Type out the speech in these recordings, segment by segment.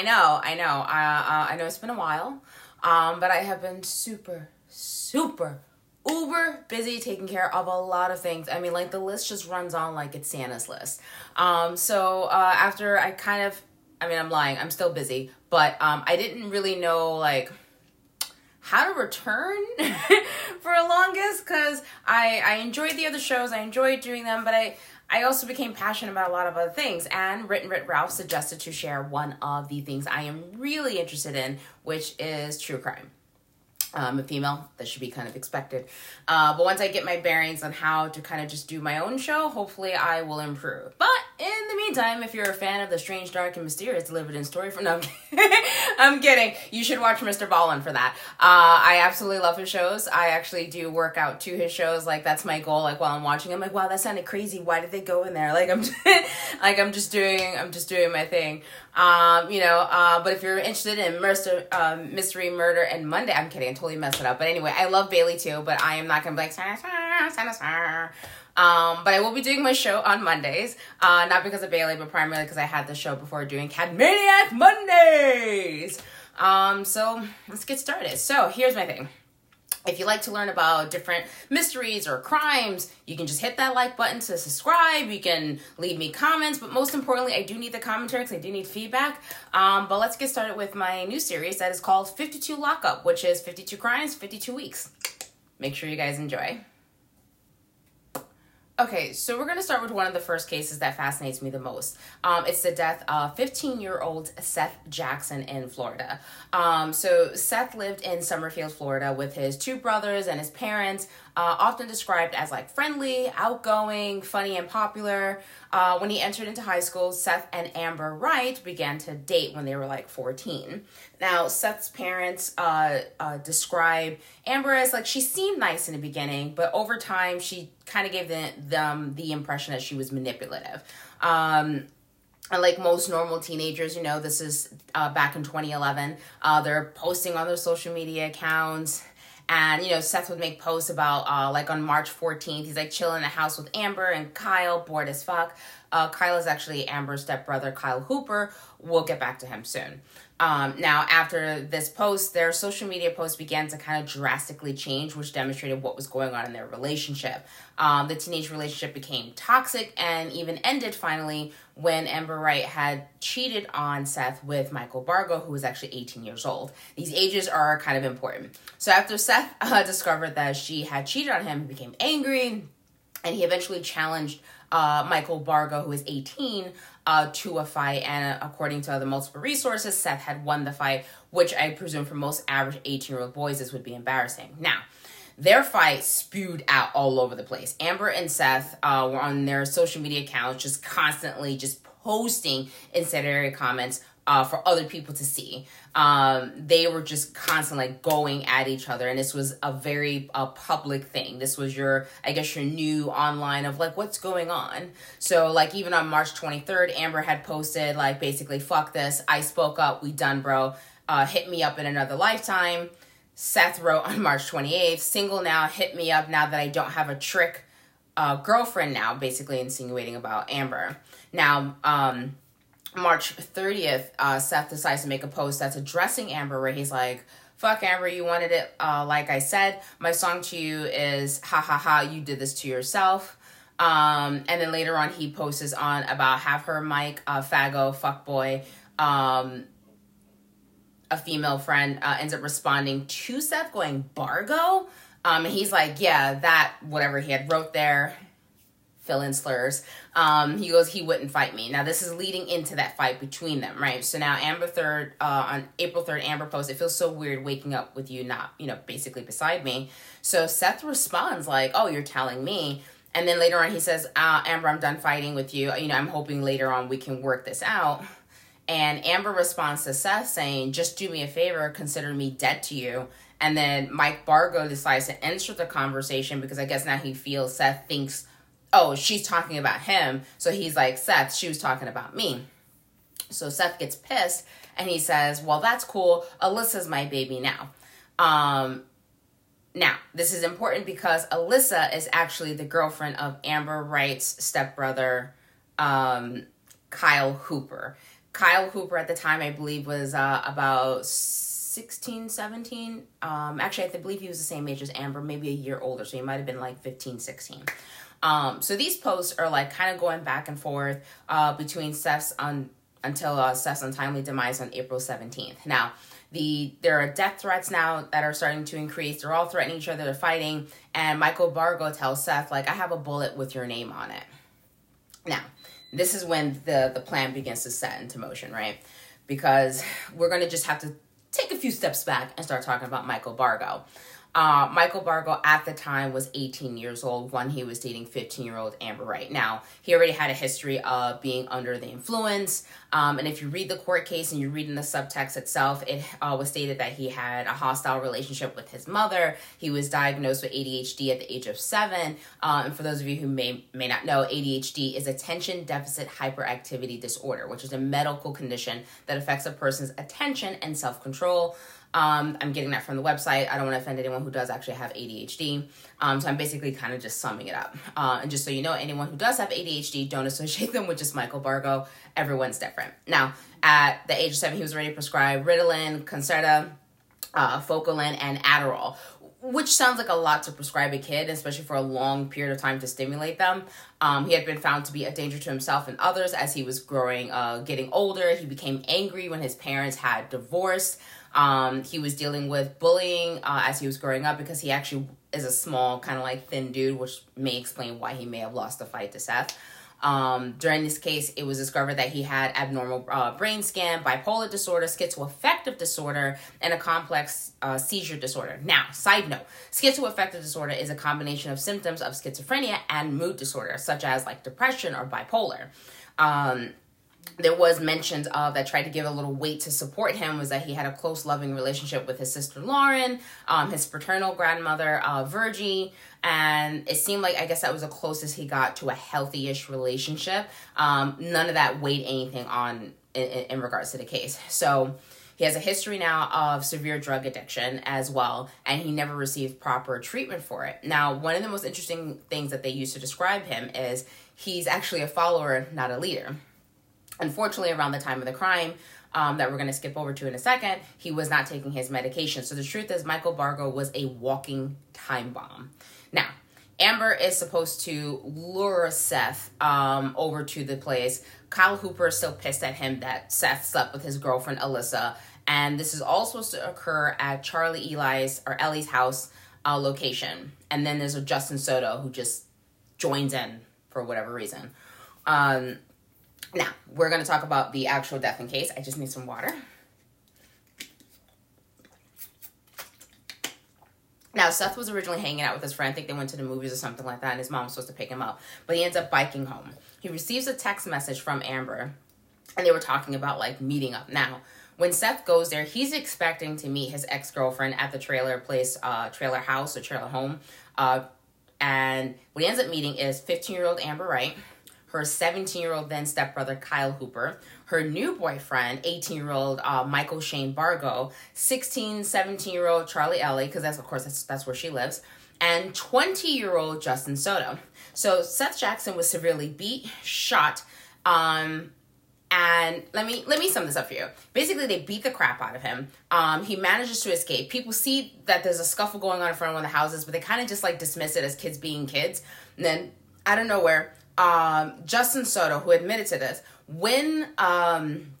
I know, I know. Uh, uh, I know it's been a while, um, but I have been super, super, uber busy taking care of a lot of things. I mean, like the list just runs on like it's Santa's list. Um, so uh, after I kind of, I mean, I'm lying. I'm still busy, but um, I didn't really know like how to return for a longest because I I enjoyed the other shows. I enjoyed doing them, but I I also became passionate about a lot of other things. And Written Writ Ralph suggested to share one of the things I am really interested in, which is true crime. I'm a female. That should be kind of expected. Uh, but once I get my bearings on how to kind of just do my own show, hopefully I will improve. But in the meantime, if you're a fan of the strange, dark, and mysterious delivered in story from no, I'm kidding. You should watch MrBallen for that. Uh, I absolutely love his shows. I actually do work out to his shows. Like that's my goal. Like while I'm watching, I'm like, wow, that sounded crazy. Why did they go in there? Like I'm, like I'm just doing, I'm just doing my thing. Um, you know, uh, but if you're interested in mystery, um, mystery, murder, and Monday, I'm kidding. Totally messed it up. But anyway, I love Bailey too. But I am not gonna be like, um, but I will be doing my show on Mondays. Uh, not because of Bailey, but primarily because I had the show before doing Cat Maniac Mondays. Um, so let's get started. So here's my thing. If you like to learn about different mysteries or crimes, you can just hit that like button to subscribe. You can leave me comments, but most importantly, I do need the commentary because I do need feedback. Um, but let's get started with my new series that is called 52 Lockup, which is 52 crimes, 52 weeks. Make sure you guys enjoy. Okay, so we're going to start with one of the first cases that fascinates me the most. Um, it's the death of 15 year old Seth Jackson in Florida. Um, so, Seth lived in Summerfield, Florida with his two brothers and his parents uh, often described as like friendly, outgoing, funny, and popular. Uh, when he entered into high school, Seth and Amber Wright began to date when they were like 14. Now, Seth's parents uh, uh, describe Amber as like she seemed nice in the beginning, but over time she kind of gave the, them the impression that she was manipulative. Um, and like most normal teenagers, you know, this is uh, back in 2011. Uh, they're posting on their social media accounts and you know, Seth would make posts about uh, like on March 14th, he's like chilling in the house with Amber and Kyle, bored as fuck. Uh, Kyle is actually Amber's stepbrother, Kyle Hooper. We'll get back to him soon. Um, now, after this post, their social media posts began to kind of drastically change, which demonstrated what was going on in their relationship. Um, the teenage relationship became toxic and even ended finally when Amber Wright had cheated on Seth with Michael Bargo, who was actually 18 years old. These ages are kind of important. So, after Seth uh, discovered that she had cheated on him, he became angry and he eventually challenged uh, Michael Bargo, who is 18, uh, to a fight. And according to other multiple resources, Seth had won the fight, which I presume for most average 18 year old boys, this would be embarrassing. Now, their fight spewed out all over the place. Amber and Seth uh, were on their social media accounts just constantly just posting incendiary comments uh, for other people to see. Um, they were just constantly like, going at each other, and this was a very uh, public thing. This was your, I guess, your new online of like what's going on. So like even on March 23rd, Amber had posted like basically fuck this. I spoke up. We done, bro. Uh, hit me up in another lifetime. Seth wrote on March 28th, single now. Hit me up now that I don't have a trick uh, girlfriend now. Basically insinuating about Amber. Now. um March 30th, uh, Seth decides to make a post that's addressing Amber, where he's like, Fuck Amber, you wanted it uh, like I said. My song to you is ha ha ha, you did this to yourself. Um, and then later on, he posts on about have her Mike, uh, Fago, fuckboy, um, a female friend uh, ends up responding to Seth going, Bargo? Um, and he's like, yeah, that, whatever he had wrote there, fill in slurs. Um, he goes, he wouldn't fight me. Now this is leading into that fight between them, right? So now Amber third, uh, on April third, Amber posts, it feels so weird waking up with you not, you know, basically beside me. So Seth responds like, oh, you're telling me. And then later on he says, uh, Amber, I'm done fighting with you. You know, I'm hoping later on we can work this out. And Amber responds to Seth saying, just do me a favor, consider me dead to you. And then Mike Bargo decides to enter the conversation because I guess now he feels Seth thinks oh, she's talking about him. So he's like, Seth, she was talking about me. So Seth gets pissed and he says, Well, that's cool. Alyssa's my baby now. Um, now, this is important because Alyssa is actually the girlfriend of Amber Wright's stepbrother, um, Kyle Hooper. Kyle Hooper at the time, I believe, was uh, about 16, 17. Um, actually, I believe he was the same age as Amber, maybe a year older, so he might have been like 15, 16. Um, so these posts are like kind of going back and forth uh, between Seth's until uh, Seth's untimely demise on April 17th. Now, the there are death threats now that are starting to increase. They're all threatening each other. They're fighting, and Michael Bargo tells Seth like, "I have a bullet with your name on it." Now, this is when the the plan begins to set into motion, right? Because we're to just have to take a few steps back and start talking about Michael Bargo. Uh, Michael Bargo at the time was 18 years old when he was dating 15 year old Amber Wright. Now, he already had a history of being under the influence. Um, and if you read the court case and you read in the subtext itself, it uh, was stated that he had a hostile relationship with his mother. He was diagnosed with ADHD at the age of seven. Um, and for those of you who may, may not know, ADHD is attention deficit hyperactivity disorder, which is a medical condition that affects a person's attention and self control. Um, I'm getting that from the website. I don't want to offend anyone who does actually have ADHD. Um, so I'm basically kind of just summing it up. Uh, and just so you know, anyone who does have ADHD, don't associate them with just Michael Bargo. Everyone's different. Now, at the age of seven, he was already prescribed Ritalin, Concerta, uh, Focalin, and Adderall, which sounds like a lot to prescribe a kid, especially for a long period of time to stimulate them. Um, he had been found to be a danger to himself and others as he was growing, uh, getting older. He became angry when his parents had divorced. Um, he was dealing with bullying uh, as he was growing up because he actually is a small, kind of like thin dude, which may explain why he may have lost the fight to Seth. Um, during this case, it was discovered that he had abnormal uh, brain scan, bipolar disorder, schizoaffective disorder, and a complex uh, seizure disorder. Now, side note, schizoaffective disorder is a combination of symptoms of schizophrenia and mood disorder, such as like depression or bipolar. Um, there was mentions of that tried to give a little weight to support him was that he had a close loving relationship with his sister lauren um, his paternal grandmother uh, virgie and it seemed like i guess that was the closest he got to a healthy-ish relationship um, none of that weighed anything on in, in regards to the case so he has a history now of severe drug addiction as well, and he never received proper treatment for it. Now, one of the most interesting things that they use to describe him is he's actually a follower, not a leader. Unfortunately, around the time of the crime, um, that we're going to skip over to in a second, he was not taking his medication. So the truth is, Michael Bargo was a walking time bomb. Now, Amber is supposed to lure Seth um, over to the place. Kyle Hooper is still pissed at him that Seth slept with his girlfriend Alyssa, and this is all supposed to occur at Charlie Eli's or Ellie's house uh, location. And then there's a Justin Soto who just joins in for whatever reason. Um, now, we're going to talk about the actual death in case. I just need some water. Now, Seth was originally hanging out with his friend. I think they went to the movies or something like that, and his mom was supposed to pick him up. But he ends up biking home. He receives a text message from Amber, and they were talking about like meeting up. Now, when Seth goes there, he's expecting to meet his ex girlfriend at the trailer place, uh, trailer house or trailer home. Uh, and what he ends up meeting is 15 year old Amber Wright her 17 year old then stepbrother Kyle Hooper, her new boyfriend, 18 year old uh, Michael Shane Bargo, 16, 17 year old Charlie Ellie, because that's, of course, that's, that's where she lives, and 20 year old Justin Soto. So Seth Jackson was severely beat, shot, um, and let me let me sum this up for you. Basically, they beat the crap out of him. Um, he manages to escape. People see that there's a scuffle going on in front of one of the houses, but they kind of just like dismiss it as kids being kids. And then out of nowhere, um, Justin Soto, who admitted to this, when um,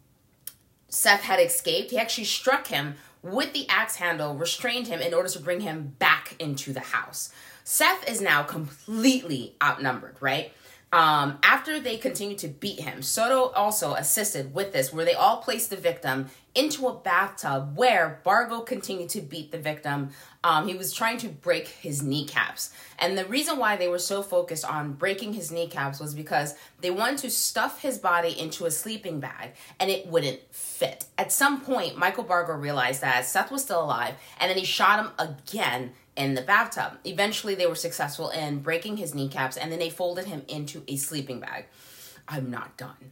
Seth had escaped, he actually struck him with the axe handle, restrained him in order to bring him back into the house. Seth is now completely outnumbered, right? Um, after they continued to beat him, Soto also assisted with this, where they all placed the victim into a bathtub where Bargo continued to beat the victim. Um, he was trying to break his kneecaps. And the reason why they were so focused on breaking his kneecaps was because they wanted to stuff his body into a sleeping bag and it wouldn't fit. At some point, Michael Bargo realized that Seth was still alive and then he shot him again in the bathtub. Eventually, they were successful in breaking his kneecaps and then they folded him into a sleeping bag. I'm not done.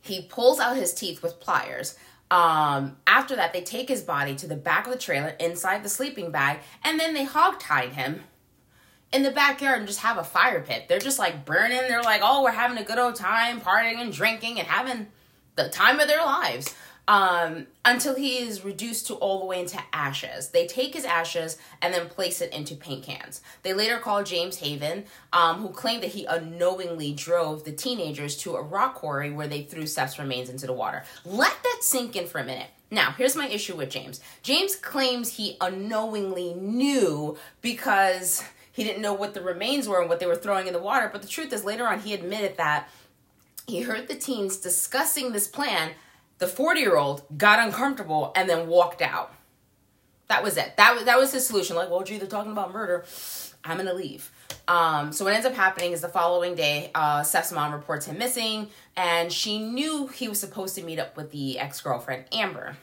He pulls out his teeth with pliers. Um, after that, they take his body to the back of the trailer inside the sleeping bag and then they hog tied him in the backyard and just have a fire pit. They're just like burning. They're like, oh, we're having a good old time, partying and drinking and having the time of their lives um, until he is reduced to all the way into ashes. They take his ashes and then place it into paint cans. They later call James Haven, um, who claimed that he unknowingly drove the teenagers to a rock quarry where they threw Seth's remains into the water. Let that sink in for a minute. Now, here's my issue with James. James claims he unknowingly knew because he didn't know what the remains were and what they were throwing in the water. But the truth is, later on, he admitted that he heard the teens discussing this plan the 40 year old got uncomfortable and then walked out. That was it. That was that was his solution. Like, well, gee, they're talking about murder. I'm gonna leave. Um, so what ends up happening is the following day, uh, Seth's mom reports him missing, and she knew he was supposed to meet up with the ex girlfriend Amber.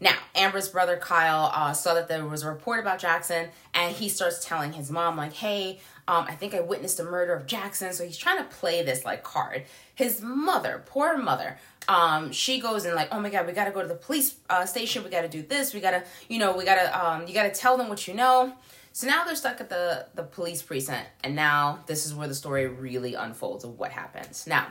Now, Amber's brother Kyle uh, saw that there was a report about Jackson, and he starts telling his mom, like, hey, um, I think I witnessed the murder of Jackson. So he's trying to play this like card. His mother, poor mother, um, she goes and like, oh my god, we gotta go to the police uh, station. We gotta do this. We gotta, you know, we gotta, um, you gotta tell them what you know. So now they're stuck at the the police precinct, and now this is where the story really unfolds of what happens. Now,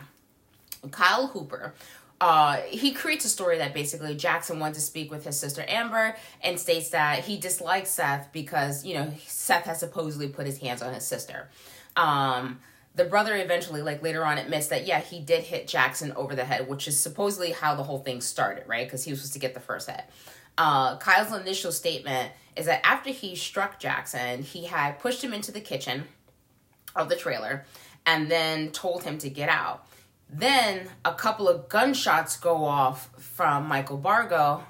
Kyle Hooper uh, he creates a story that basically Jackson wanted to speak with his sister Amber and states that he dislikes Seth because, you know, Seth has supposedly put his hands on his sister. Um, the brother eventually, like later on, admits that, yeah, he did hit Jackson over the head, which is supposedly how the whole thing started, right? Because he was supposed to get the first hit. Uh, Kyle's initial statement is that after he struck Jackson, he had pushed him into the kitchen of the trailer and then told him to get out. Then a couple of gunshots go off from Michael Bargo,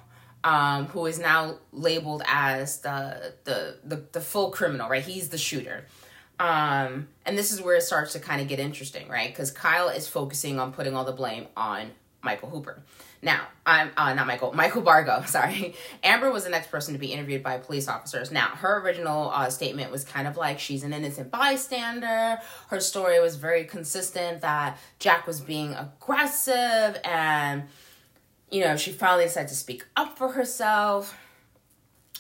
um, who is now labeled as the, the the the full criminal, right? He's the shooter. Um, and this is where it starts to kind of get interesting, right? Because Kyle is focusing on putting all the blame on Michael Hooper. Now, I'm uh, not Michael, Michael Bargo, sorry. Amber was the next person to be interviewed by police officers. Now, her original uh, statement was kind of like she's an innocent bystander. Her story was very consistent that Jack was being aggressive and, you know, she finally decided to speak up for herself.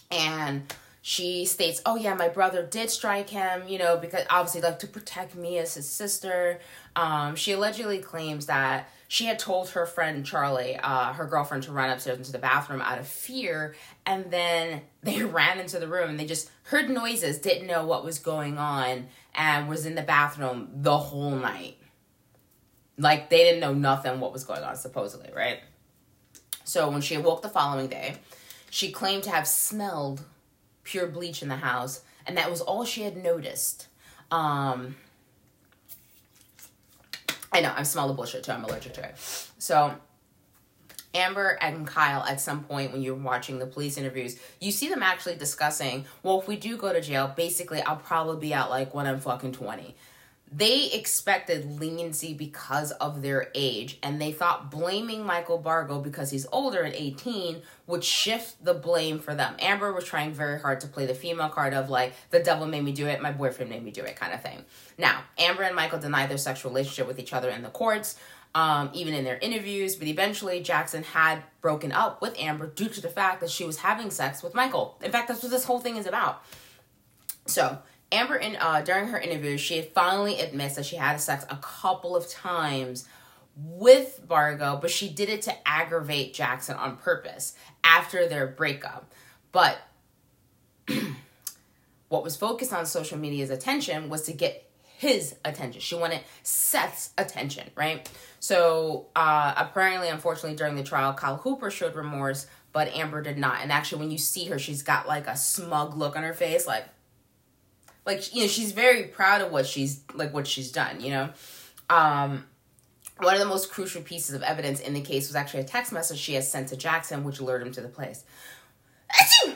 And she states, "Oh yeah, my brother did strike him, you know, because obviously like to protect me as his sister." Um, she allegedly claims that she had told her friend Charlie, uh, her girlfriend, to run upstairs into the bathroom out of fear, and then they ran into the room and they just heard noises, didn't know what was going on, and was in the bathroom the whole night. Like they didn't know nothing what was going on, supposedly, right? So when she awoke the following day, she claimed to have smelled pure bleach in the house, and that was all she had noticed. Um, I know, I smell the bullshit too. I'm allergic to it. So, Amber and Kyle, at some point when you're watching the police interviews, you see them actually discussing, well, if we do go to jail, basically, I'll probably be out like when I'm fucking 20 they expected leniency because of their age and they thought blaming Michael Bargo because he's older at 18 would shift the blame for them. Amber was trying very hard to play the female card of like the devil made me do it, my boyfriend made me do it kind of thing. Now, Amber and Michael denied their sexual relationship with each other in the courts. Um, even in their interviews, but eventually Jackson had broken up with Amber due to the fact that she was having sex with Michael. In fact, that's what this whole thing is about. So, Amber, in uh, during her interview, she finally admits that she had sex a couple of times with Bargo, but she did it to aggravate Jackson on purpose after their breakup. But what was focused on social media's attention was to get his attention. She wanted Seth's attention, right? So uh, apparently, unfortunately, during the trial, Kyle Hooper showed remorse, but Amber did not. And actually, when you see her, she's got like a smug look on her face, like like you know she's very proud of what she's like what she's done you know? Um one of the most crucial pieces of evidence in the case was actually a text message she has sent to jackson which alerted him to the place.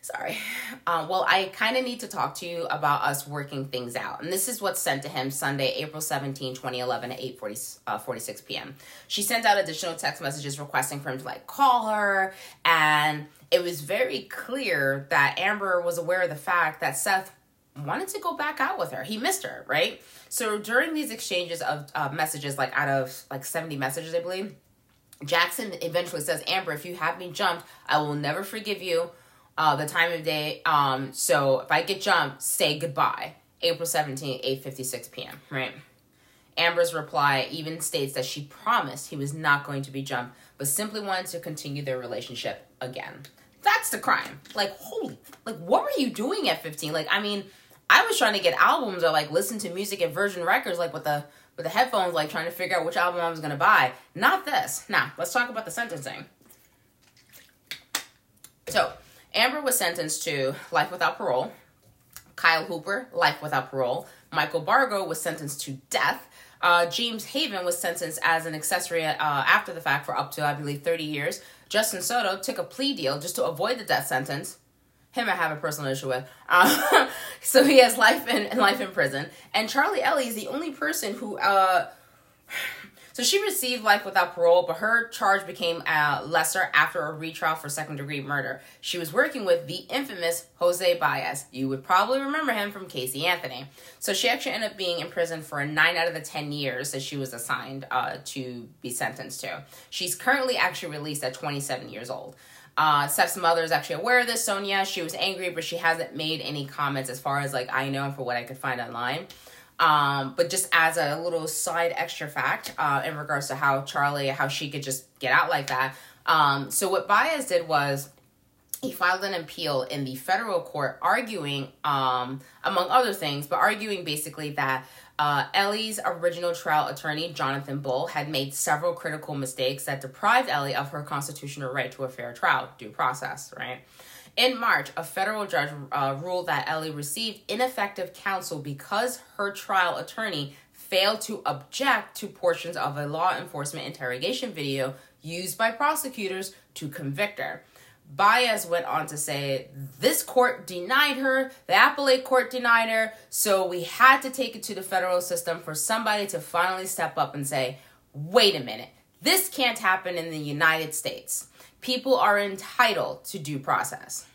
Sorry. Um, well i kind of need to talk to you about us working things out. And this is what's sent to him sunday april 17 2011 at 8 40, uh, 46 p.m she sent out additional text messages requesting for him to like call her. And it was very clear that amber was aware of the fact that seth wanted to go back out with her. He missed her, right? So during these exchanges of uh, messages, like out of like 70 messages, I believe, Jackson eventually says, Amber, if you have me jumped, I will never forgive you. Uh, the time of day. Um, so if I get jumped, say goodbye. April 17th, 8.56 p.m., right? Amber's reply even states that she promised he was not going to be jumped, but simply wanted to continue their relationship again. That's the crime. Like, holy, like, what were you doing at 15? Like, I mean, I was trying to get albums or like listen to music at Virgin Records, like with the with the headphones, like trying to figure out which album I was gonna buy. Not this. Now, let's talk about the sentencing. So, Amber was sentenced to life without parole. Kyle Hooper, life without parole. Michael Bargo was sentenced to death. Uh, James Haven was sentenced as an accessory uh, after the fact for up to, I believe, 30 years. Justin Soto took a plea deal just to avoid the death sentence. Him, I have a personal issue with. Uh, so he has life in life in prison. And Charlie Ellie is the only person who uh, so she received life without parole, but her charge became uh, lesser after a retrial for second degree murder. She was working with the infamous Jose Baez. You would probably remember him from Casey Anthony. So she actually ended up being in prison for nine out of the 10 years that she was assigned uh, to be sentenced to. She's currently actually released at 27 years old. Uh, Steph's mother is actually aware of this, Sonia. She was angry, but she hasn't made any comments as far as like I know for what I could find online. Um, but just as a little side extra fact uh, in regards to how Charlie, how she could just get out like that. Um, so what Baez did was he filed an appeal in the federal court arguing, um, among other things, but arguing basically that uh, Ellie's original trial attorney, Jonathan Bull, had made several critical mistakes that deprived Ellie of her constitutional right to a fair trial, due process, right? In March, a federal judge uh, ruled that Ellie received ineffective counsel because her trial attorney failed to object to portions of a law enforcement interrogation video used by prosecutors to convict her. Baez went on to say, This court denied her, the appellate court denied her, so we had to take it to the federal system for somebody to finally step up and say, Wait a minute, this can't happen in the United States people are entitled to due process.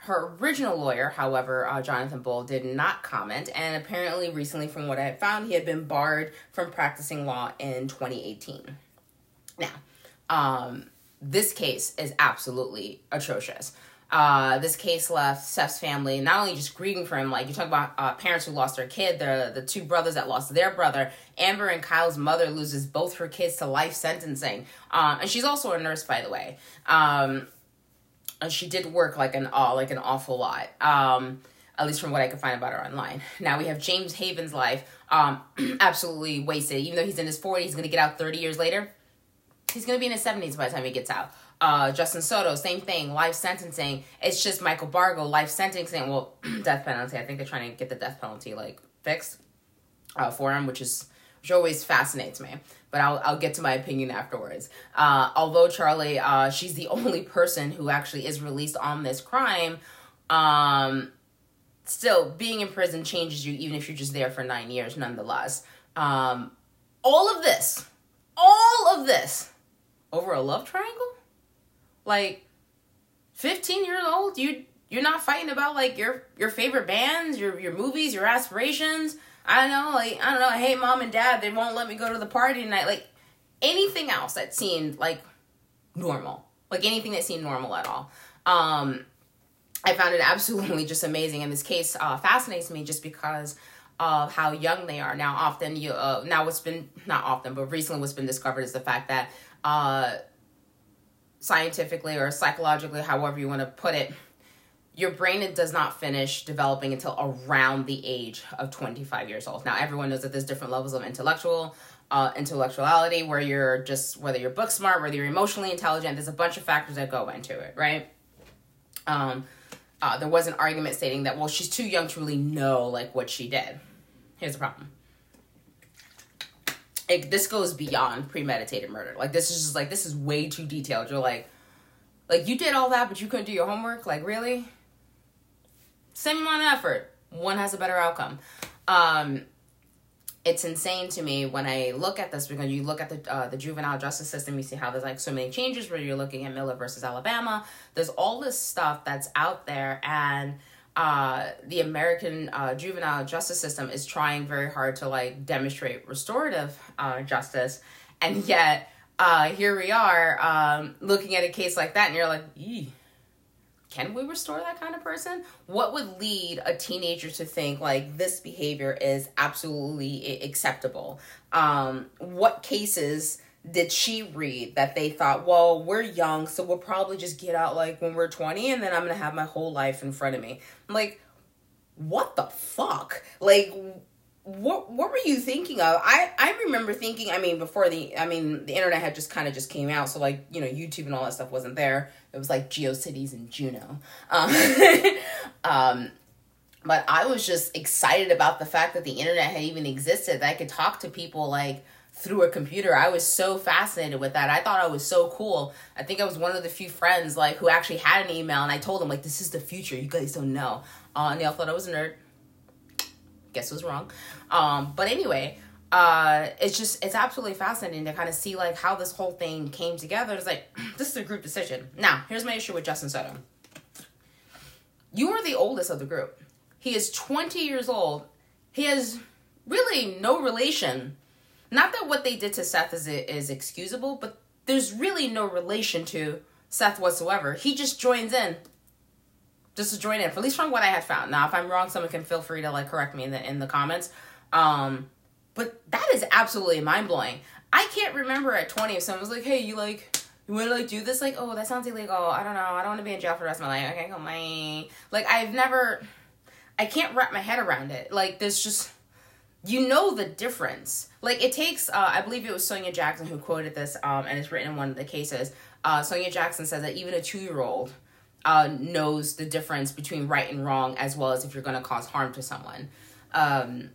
Her original lawyer, however, uh, Jonathan Bull, did not comment, and apparently, recently, from what I found, he had been barred from practicing law in 2018. Now, um, this case is absolutely atrocious. Uh, this case left Seth's family not only just grieving for him, like you talk about uh, parents who lost their kid, the the two brothers that lost their brother. Amber and Kyle's mother loses both her kids to life sentencing, um, and she's also a nurse, by the way. Um, and she did work like an uh, like an awful lot. Um, at least from what I could find about her online. Now we have James Haven's life, um, absolutely wasted. Even though he's in his 40s, he's to get out 30 years later. He's to be in his 70s by the time he gets out. Uh, Justin Soto, same thing, life sentencing. It's just Michael Bargo, life sentencing. Well, death penalty. I think they're trying to get the death penalty like fixed uh, for him, which is which always fascinates me. But I'll I'll get to my opinion afterwards. Uh, although Charlie, uh, she's the only person who actually is released on this crime. Um, still, being in prison changes you, even if you're just there for nine years. Nonetheless, um, all of this, all of this, over a love triangle like 15 years old, you you're not fighting about like your your favorite bands, your your movies, your aspirations. I don't know, like I don't know, hey mom and dad, they won't let me go to the party tonight. Like anything else that seemed like normal. Like anything that seemed normal at all. Um I found it absolutely just amazing. And this case uh, fascinates me just because of how young they are. Now, often you uh, now what's been not often, but recently what's been discovered is the fact that uh, scientifically or psychologically, however you want to put it, your brain does not finish developing until around the age of 25 years old. Now, everyone knows that there's different levels of intellectual uh, intellectuality where you're just whether you're book smart, whether you're emotionally intelligent. There's a bunch of factors that go into it, right? Um, uh, there was an argument stating that well, she's too young to really know like what she did. Here's the problem this goes beyond premeditated murder. Like this is just like this is way too detailed. You're like, like you did all that, but you couldn't do your homework. Like really? Same amount of effort. One has a better outcome. Um, it's insane to me when I look at this because you look at the uh, the juvenile justice system, you see how there's like so many changes. Where you're looking at Miller versus Alabama, there's all this stuff that's out there, and uh, the American uh, juvenile justice system is trying very hard to like demonstrate restorative uh, justice, and yet uh, here we are um, looking at a case like that, and you're like, can we restore that kind of person? What would lead a teenager to think like this behavior is absolutely acceptable? Um, what cases did she read that they thought, well, we're young, so we'll probably just get out like when we're 20 and then I'm gonna have my whole life in front of me? I'm like, what the fuck? Like, what what were you thinking of? I I remember thinking. I mean, before the I mean the internet had just kind of just came out, so like you know YouTube and all that stuff wasn't there. It was like GeoCities and Juno. Um, um, but I was just excited about the fact that the internet had even existed. That I could talk to people like through a computer. I was so fascinated with that. I thought I was so cool. I think I was one of the few friends like who actually had an email, and I told them like, "This is the future. You guys don't know." Uh, and they all thought I was a nerd guess was wrong. Um, but anyway, uh, it's just it's absolutely fascinating to kind of see like how this whole thing came together. It's like this is a group decision. Now, here's my issue with Justin Soto. You are the oldest of the group. He is 20 years old. He has really no relation. Not that what they did to Seth is is excusable, but there's really no relation to Seth whatsoever. He just joins in just to join in, at least from what I had found. Now, if I'm wrong, someone can feel free to like correct me in the in the comments. Um, but that is absolutely mind blowing. I can't remember at 20 if someone was like, "Hey, you like." You want to like do this? Like, oh, that sounds illegal. I don't know. I don't want to be in jail for the rest of my life. Okay, go my like. I've never, I can't wrap my head around it. Like, there's just, you know, the difference. Like, it takes. Uh, I believe it was Sonia Jackson who quoted this, um, and it's written in one of the cases. Uh, Sonia Jackson says that even a two year old uh, knows the difference between right and wrong as well as if you're going to cause harm to someone. Um,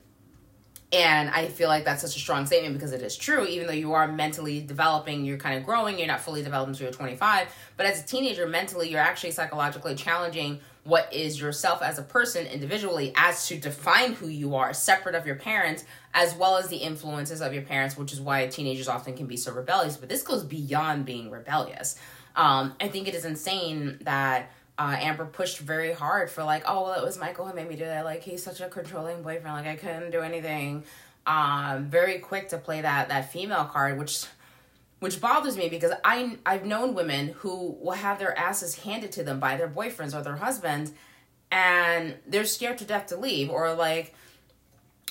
and I feel like that's such a strong statement because it is true, even though you are mentally developing, you're kind of growing, you're not fully developed until you're 25. But as a teenager, mentally, you're actually psychologically challenging what is yourself as a person individually as to define who you are, separate of your parents, as well as the influences of your parents, which is why teenagers often can be so rebellious. But this goes beyond being rebellious. Um, I think it is insane that uh, Amber pushed very hard for like, oh well, it was Michael who made me do that. Like he's such a controlling boyfriend. Like I couldn't do anything. Um, very quick to play that that female card, which which bothers me because I I've known women who will have their asses handed to them by their boyfriends or their husbands, and they're scared to death to leave, or like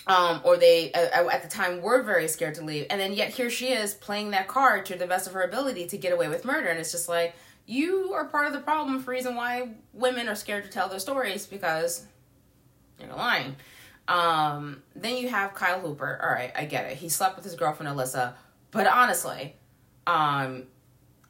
um, or they uh, at the time were very scared to leave, and then yet here she is playing that card to the best of her ability to get away with murder, and it's just like you are part of the problem for reason why women are scared to tell their stories because you're lying. Um, then you have Kyle Hooper. All right, I get it. He slept with his girlfriend Alyssa, but honestly, um,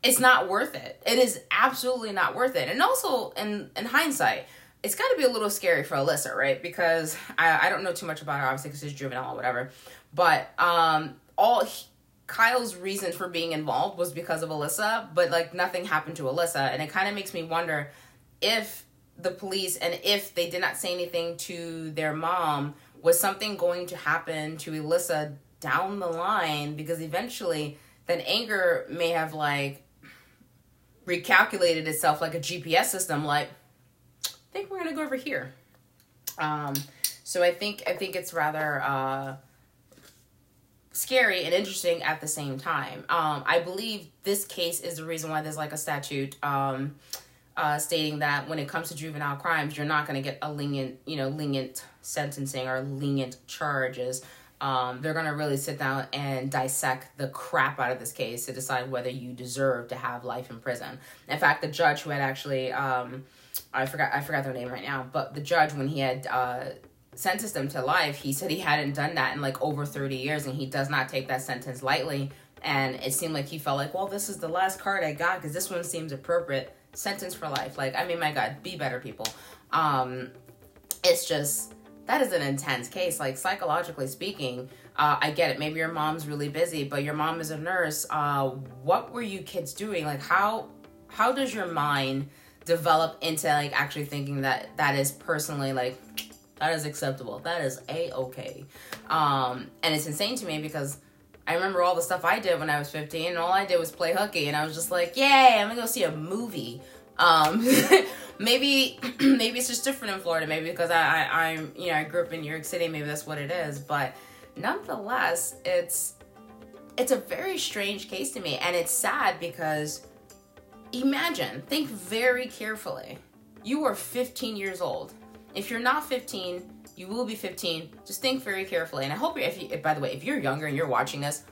it's not worth it. It is absolutely not worth it. And also, in in hindsight, it's got to be a little scary for Alyssa, right? Because I, I don't know too much about her, obviously, because she's juvenile or whatever. But um, all he, Kyle's reason for being involved was because of Alyssa, but like nothing happened to Alyssa, and it kind of makes me wonder if the police and if they did not say anything to their mom, was something going to happen to Alyssa down the line? Because eventually, then anger may have like recalculated itself like a GPS system, like I think we're gonna go over here. Um, so I think I think it's rather uh, scary and interesting at the same time. Um, I believe this case is the reason why there's like a statute um, uh, stating that when it comes to juvenile crimes, you're not to get a lenient, you know, lenient sentencing or lenient charges. Um, they're going to really sit down and dissect the crap out of this case to decide whether you deserve to have life in prison. In fact, the judge who had actually um, I forgot I forgot their name right now, but the judge when he had uh, sentenced him to life, he said he hadn't done that in like over 30 years and he does not take that sentence lightly. And it seemed like he felt like, well, this is the last card I got because this one seems appropriate. Sentence for life. Like, I mean, my God, be better, people. Um, it's just that is an intense case. Like psychologically speaking, uh, I get it. Maybe your mom's really busy, but your mom is a nurse. Uh, what were you kids doing? Like how how does your mind develop into like actually thinking that that is personally like that is acceptable. That is a okay. Um, and it's insane to me because I remember all the stuff I did when I was 15, and all I did was play hooky, and I was just like, "Yay, I'm gonna go see a movie." Um, maybe maybe it's just different in Florida. Maybe because I, I I'm you know I grew up in New York City. Maybe that's what it is. But nonetheless, it's it's a very strange case to me, and it's sad because imagine, think very carefully. you are 15 years old. If you're not 15, you will be 15. Just think very carefully. And I hope, if you, by the way, if you're younger and you're watching this,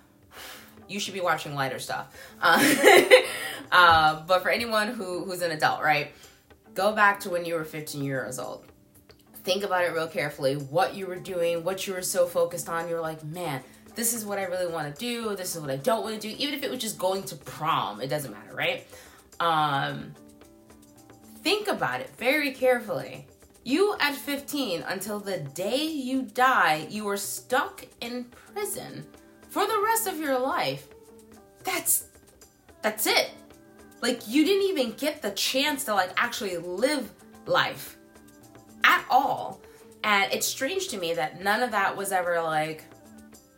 you should be watching lighter stuff. Uh, uh, but for anyone who, who's an adult, right? Go back to when you were 15 years old. Think about it real carefully. What you were doing, what you were so focused on. You're like, man, this is what I really want to do. This is what I don't want to do. Even if it was just going to prom, it doesn't matter, right? Um, think about it very carefully. You at 15, until the day you die, you are stuck in prison for the rest of your life. That's that's it. Like you didn't even get the chance to like actually live life at all. And it's strange to me that none of that was ever like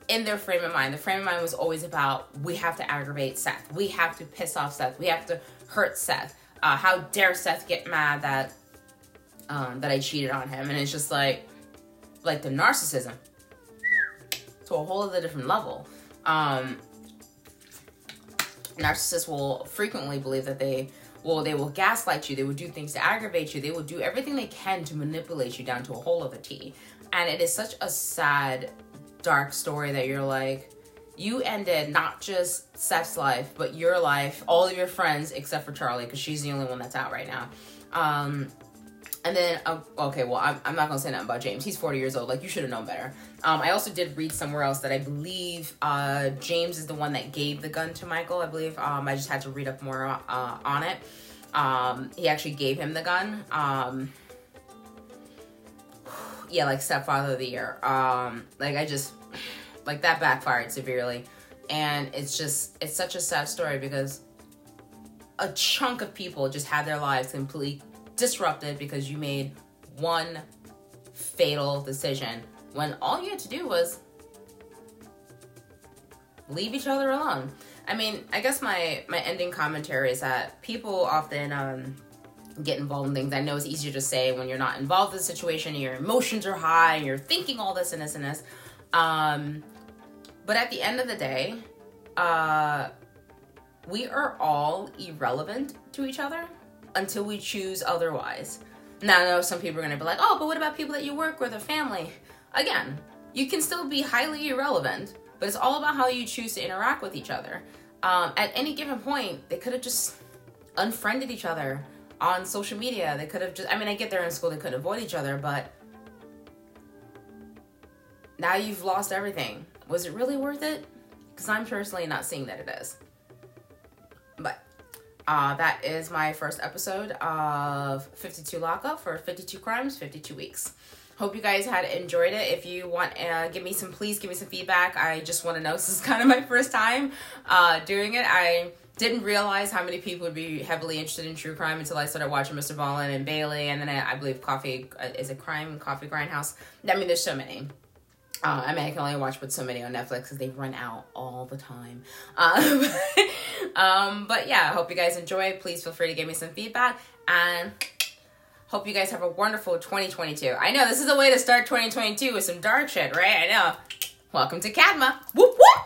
in their frame of mind. The frame of mind was always about we have to aggravate Seth. We have to piss off Seth. We have to hurt Seth. Uh, how dare Seth get mad that um, that I cheated on him? And it's just like like the narcissism to a whole other different level. Um, narcissists will frequently believe that they well they will gaslight you they will do things to aggravate you they will do everything they can to manipulate you down to a whole other t and it is such a sad dark story that you're like you ended not just Seth's life, but your life, all of your friends, except for Charlie, because she's the only one that's out right now. Um, and then, uh, okay, well, I'm, I'm not gonna say nothing about James. He's 40 years old. Like, you should have known better. Um, I also did read somewhere else that I believe uh, James is the one that gave the gun to Michael. I believe. Um, I just had to read up more uh, on it. Um, he actually gave him the gun. Um, yeah, like stepfather of the year. Um, like I just like that backfired severely, and it's just it's such a sad story because a chunk of people just had their lives completely disrupted because you made one fatal decision when all you had to do was leave each other alone. I mean, I guess my my ending commentary is that people often um, get involved in things. I know it's easier to say when you're not involved in the situation, and your emotions are high, and you're thinking all this and this and this. Um, but at the end of the day, uh, we are all irrelevant to each other until we choose otherwise. Now, I know some people are going to be like, oh, but what about people that you work with or family? Again, you can still be highly irrelevant, but it's all about how you choose to interact with each other. Um, at any given point, they could have just unfriended each other on social media. They could have just, I mean, I get there in school, they couldn't avoid each other, but now you've lost everything. Was it really worth it? Because I'm personally not seeing that it is. Uh, that is my first episode of 52 Lockup for 52 Crimes, 52 Weeks. Hope you guys had enjoyed it. If you want, uh, give me some, please give me some feedback. I just want to know. This is kind of my first time uh, doing it. I didn't realize how many people would be heavily interested in true crime until I started watching MrBallen and Bailey, and then I, I believe Coffee uh, is a crime, Coffee Grindhouse. I mean, there's so many. Uh, I mean, I can only watch but so many on Netflix because they run out all the time. Um, um, but yeah, I hope you guys enjoy. Please feel free to give me some feedback and hope you guys have a wonderful 2022. I know this is a way to start 2022 with some dark shit, right? I know. Welcome to Cadma. Whoop whoop.